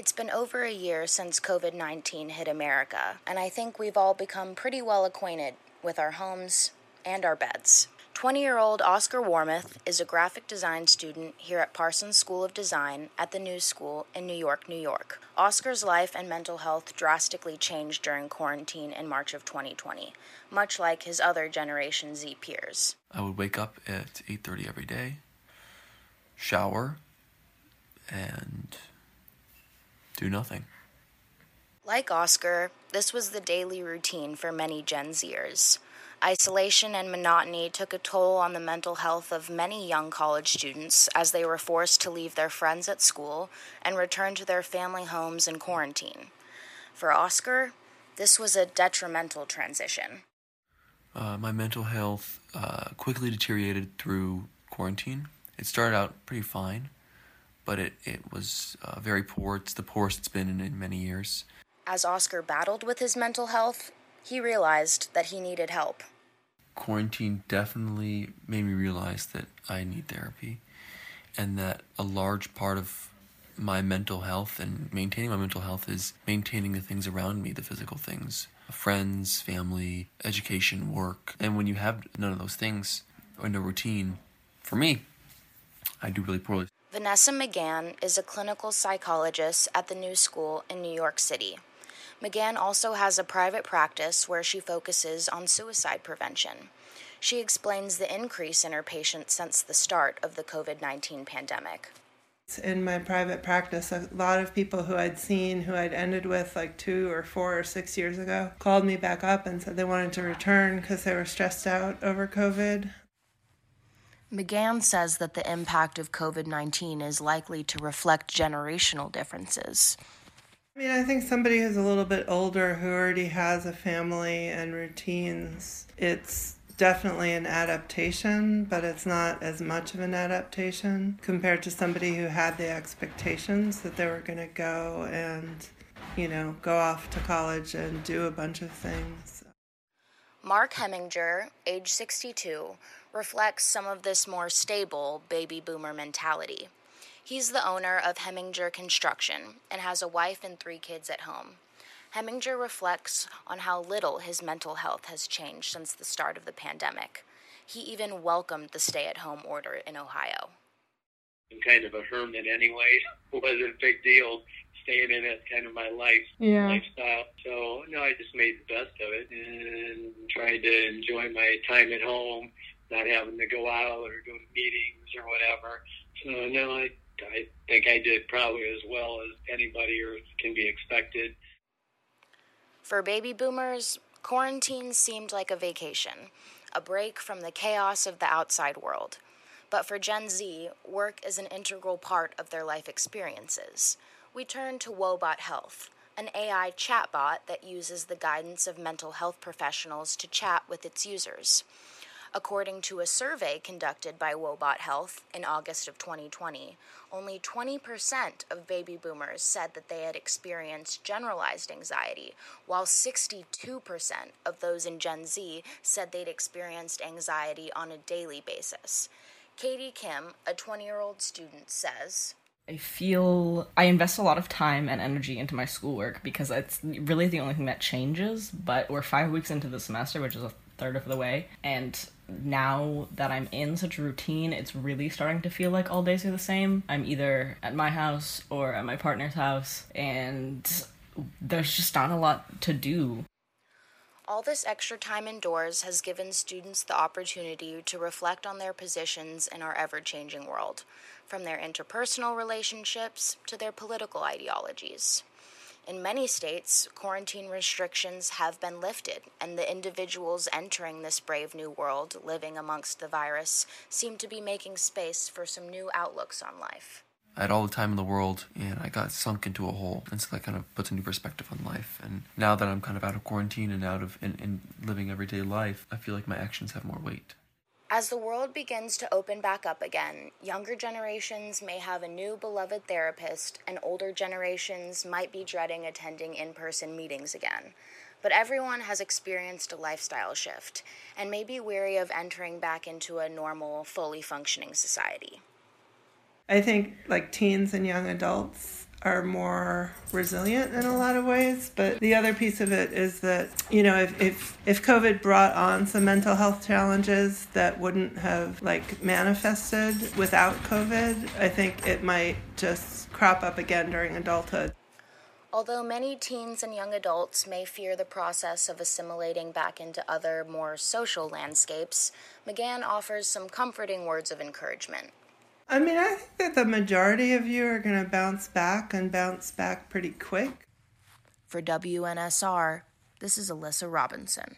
It's been over a year since COVID 19 hit America, and I think we've all become pretty well acquainted with our homes and our beds. 20 year old Oscar Warmoth is a graphic design student here at Parsons School of Design at the New School in New York, New York. Oscar's life and mental health drastically changed during quarantine in March of 2020, much like his other Generation Z peers. I would wake up at 8:30 every day, shower, and do nothing. Like Oscar, this was the daily routine for many Gen Zers. Isolation and monotony took a toll on the mental health of many young college students as they were forced to leave their friends at school and return to their family homes in quarantine. For Oscar, this was a detrimental transition. Uh, my mental health uh, quickly deteriorated through quarantine. It started out pretty fine, but it, it was uh, very poor. It's the poorest it's been in, in many years. As Oscar battled with his mental health, he realized that he needed help. Quarantine definitely made me realize that I need therapy and that a large part of my mental health and maintaining my mental health is maintaining the things around me, the physical things friends, family, education, work. And when you have none of those things or no routine, for me, I do really poorly. Vanessa McGann is a clinical psychologist at the New School in New York City. McGann also has a private practice where she focuses on suicide prevention. She explains the increase in her patients since the start of the COVID 19 pandemic. In my private practice, a lot of people who I'd seen who I'd ended with like two or four or six years ago called me back up and said they wanted to return because they were stressed out over COVID. McGann says that the impact of COVID 19 is likely to reflect generational differences. I mean, I think somebody who's a little bit older who already has a family and routines, it's definitely an adaptation, but it's not as much of an adaptation compared to somebody who had the expectations that they were going to go and, you know, go off to college and do a bunch of things. Mark Heminger, age 62, reflects some of this more stable baby boomer mentality. He's the owner of Heminger Construction and has a wife and three kids at home. Heminger reflects on how little his mental health has changed since the start of the pandemic. He even welcomed the stay at home order in Ohio. I'm kind of a hermit anyway. It wasn't a big deal staying in it, kind of my life yeah. lifestyle. So no, I just made the best of it and tried to enjoy my time at home, not having to go out or go to meetings or whatever. So no, I I think I did probably as well as anybody or can be expected. For baby boomers, quarantine seemed like a vacation, a break from the chaos of the outside world. But for Gen Z, work is an integral part of their life experiences. We turn to Woebot Health, an AI chatbot that uses the guidance of mental health professionals to chat with its users. According to a survey conducted by Woebot Health in August of 2020, only 20% of baby boomers said that they had experienced generalized anxiety, while 62% of those in Gen Z said they'd experienced anxiety on a daily basis. Katie Kim, a 20 year old student, says, I feel I invest a lot of time and energy into my schoolwork because it's really the only thing that changes. But we're five weeks into the semester, which is a third of the way, and now that I'm in such a routine, it's really starting to feel like all days are the same. I'm either at my house or at my partner's house, and there's just not a lot to do. All this extra time indoors has given students the opportunity to reflect on their positions in our ever changing world, from their interpersonal relationships to their political ideologies. In many states, quarantine restrictions have been lifted, and the individuals entering this brave new world living amongst the virus seem to be making space for some new outlooks on life. I had all the time in the world and I got sunk into a hole. And so that kind of puts a new perspective on life. And now that I'm kind of out of quarantine and out of and, and living everyday life, I feel like my actions have more weight. As the world begins to open back up again, younger generations may have a new beloved therapist, and older generations might be dreading attending in person meetings again. But everyone has experienced a lifestyle shift and may be weary of entering back into a normal, fully functioning society. I think, like teens and young adults, are more resilient in a lot of ways. But the other piece of it is that, you know, if, if, if COVID brought on some mental health challenges that wouldn't have like manifested without COVID, I think it might just crop up again during adulthood. Although many teens and young adults may fear the process of assimilating back into other, more social landscapes, McGann offers some comforting words of encouragement. I mean, I think that the majority of you are going to bounce back and bounce back pretty quick. For WNSR, this is Alyssa Robinson.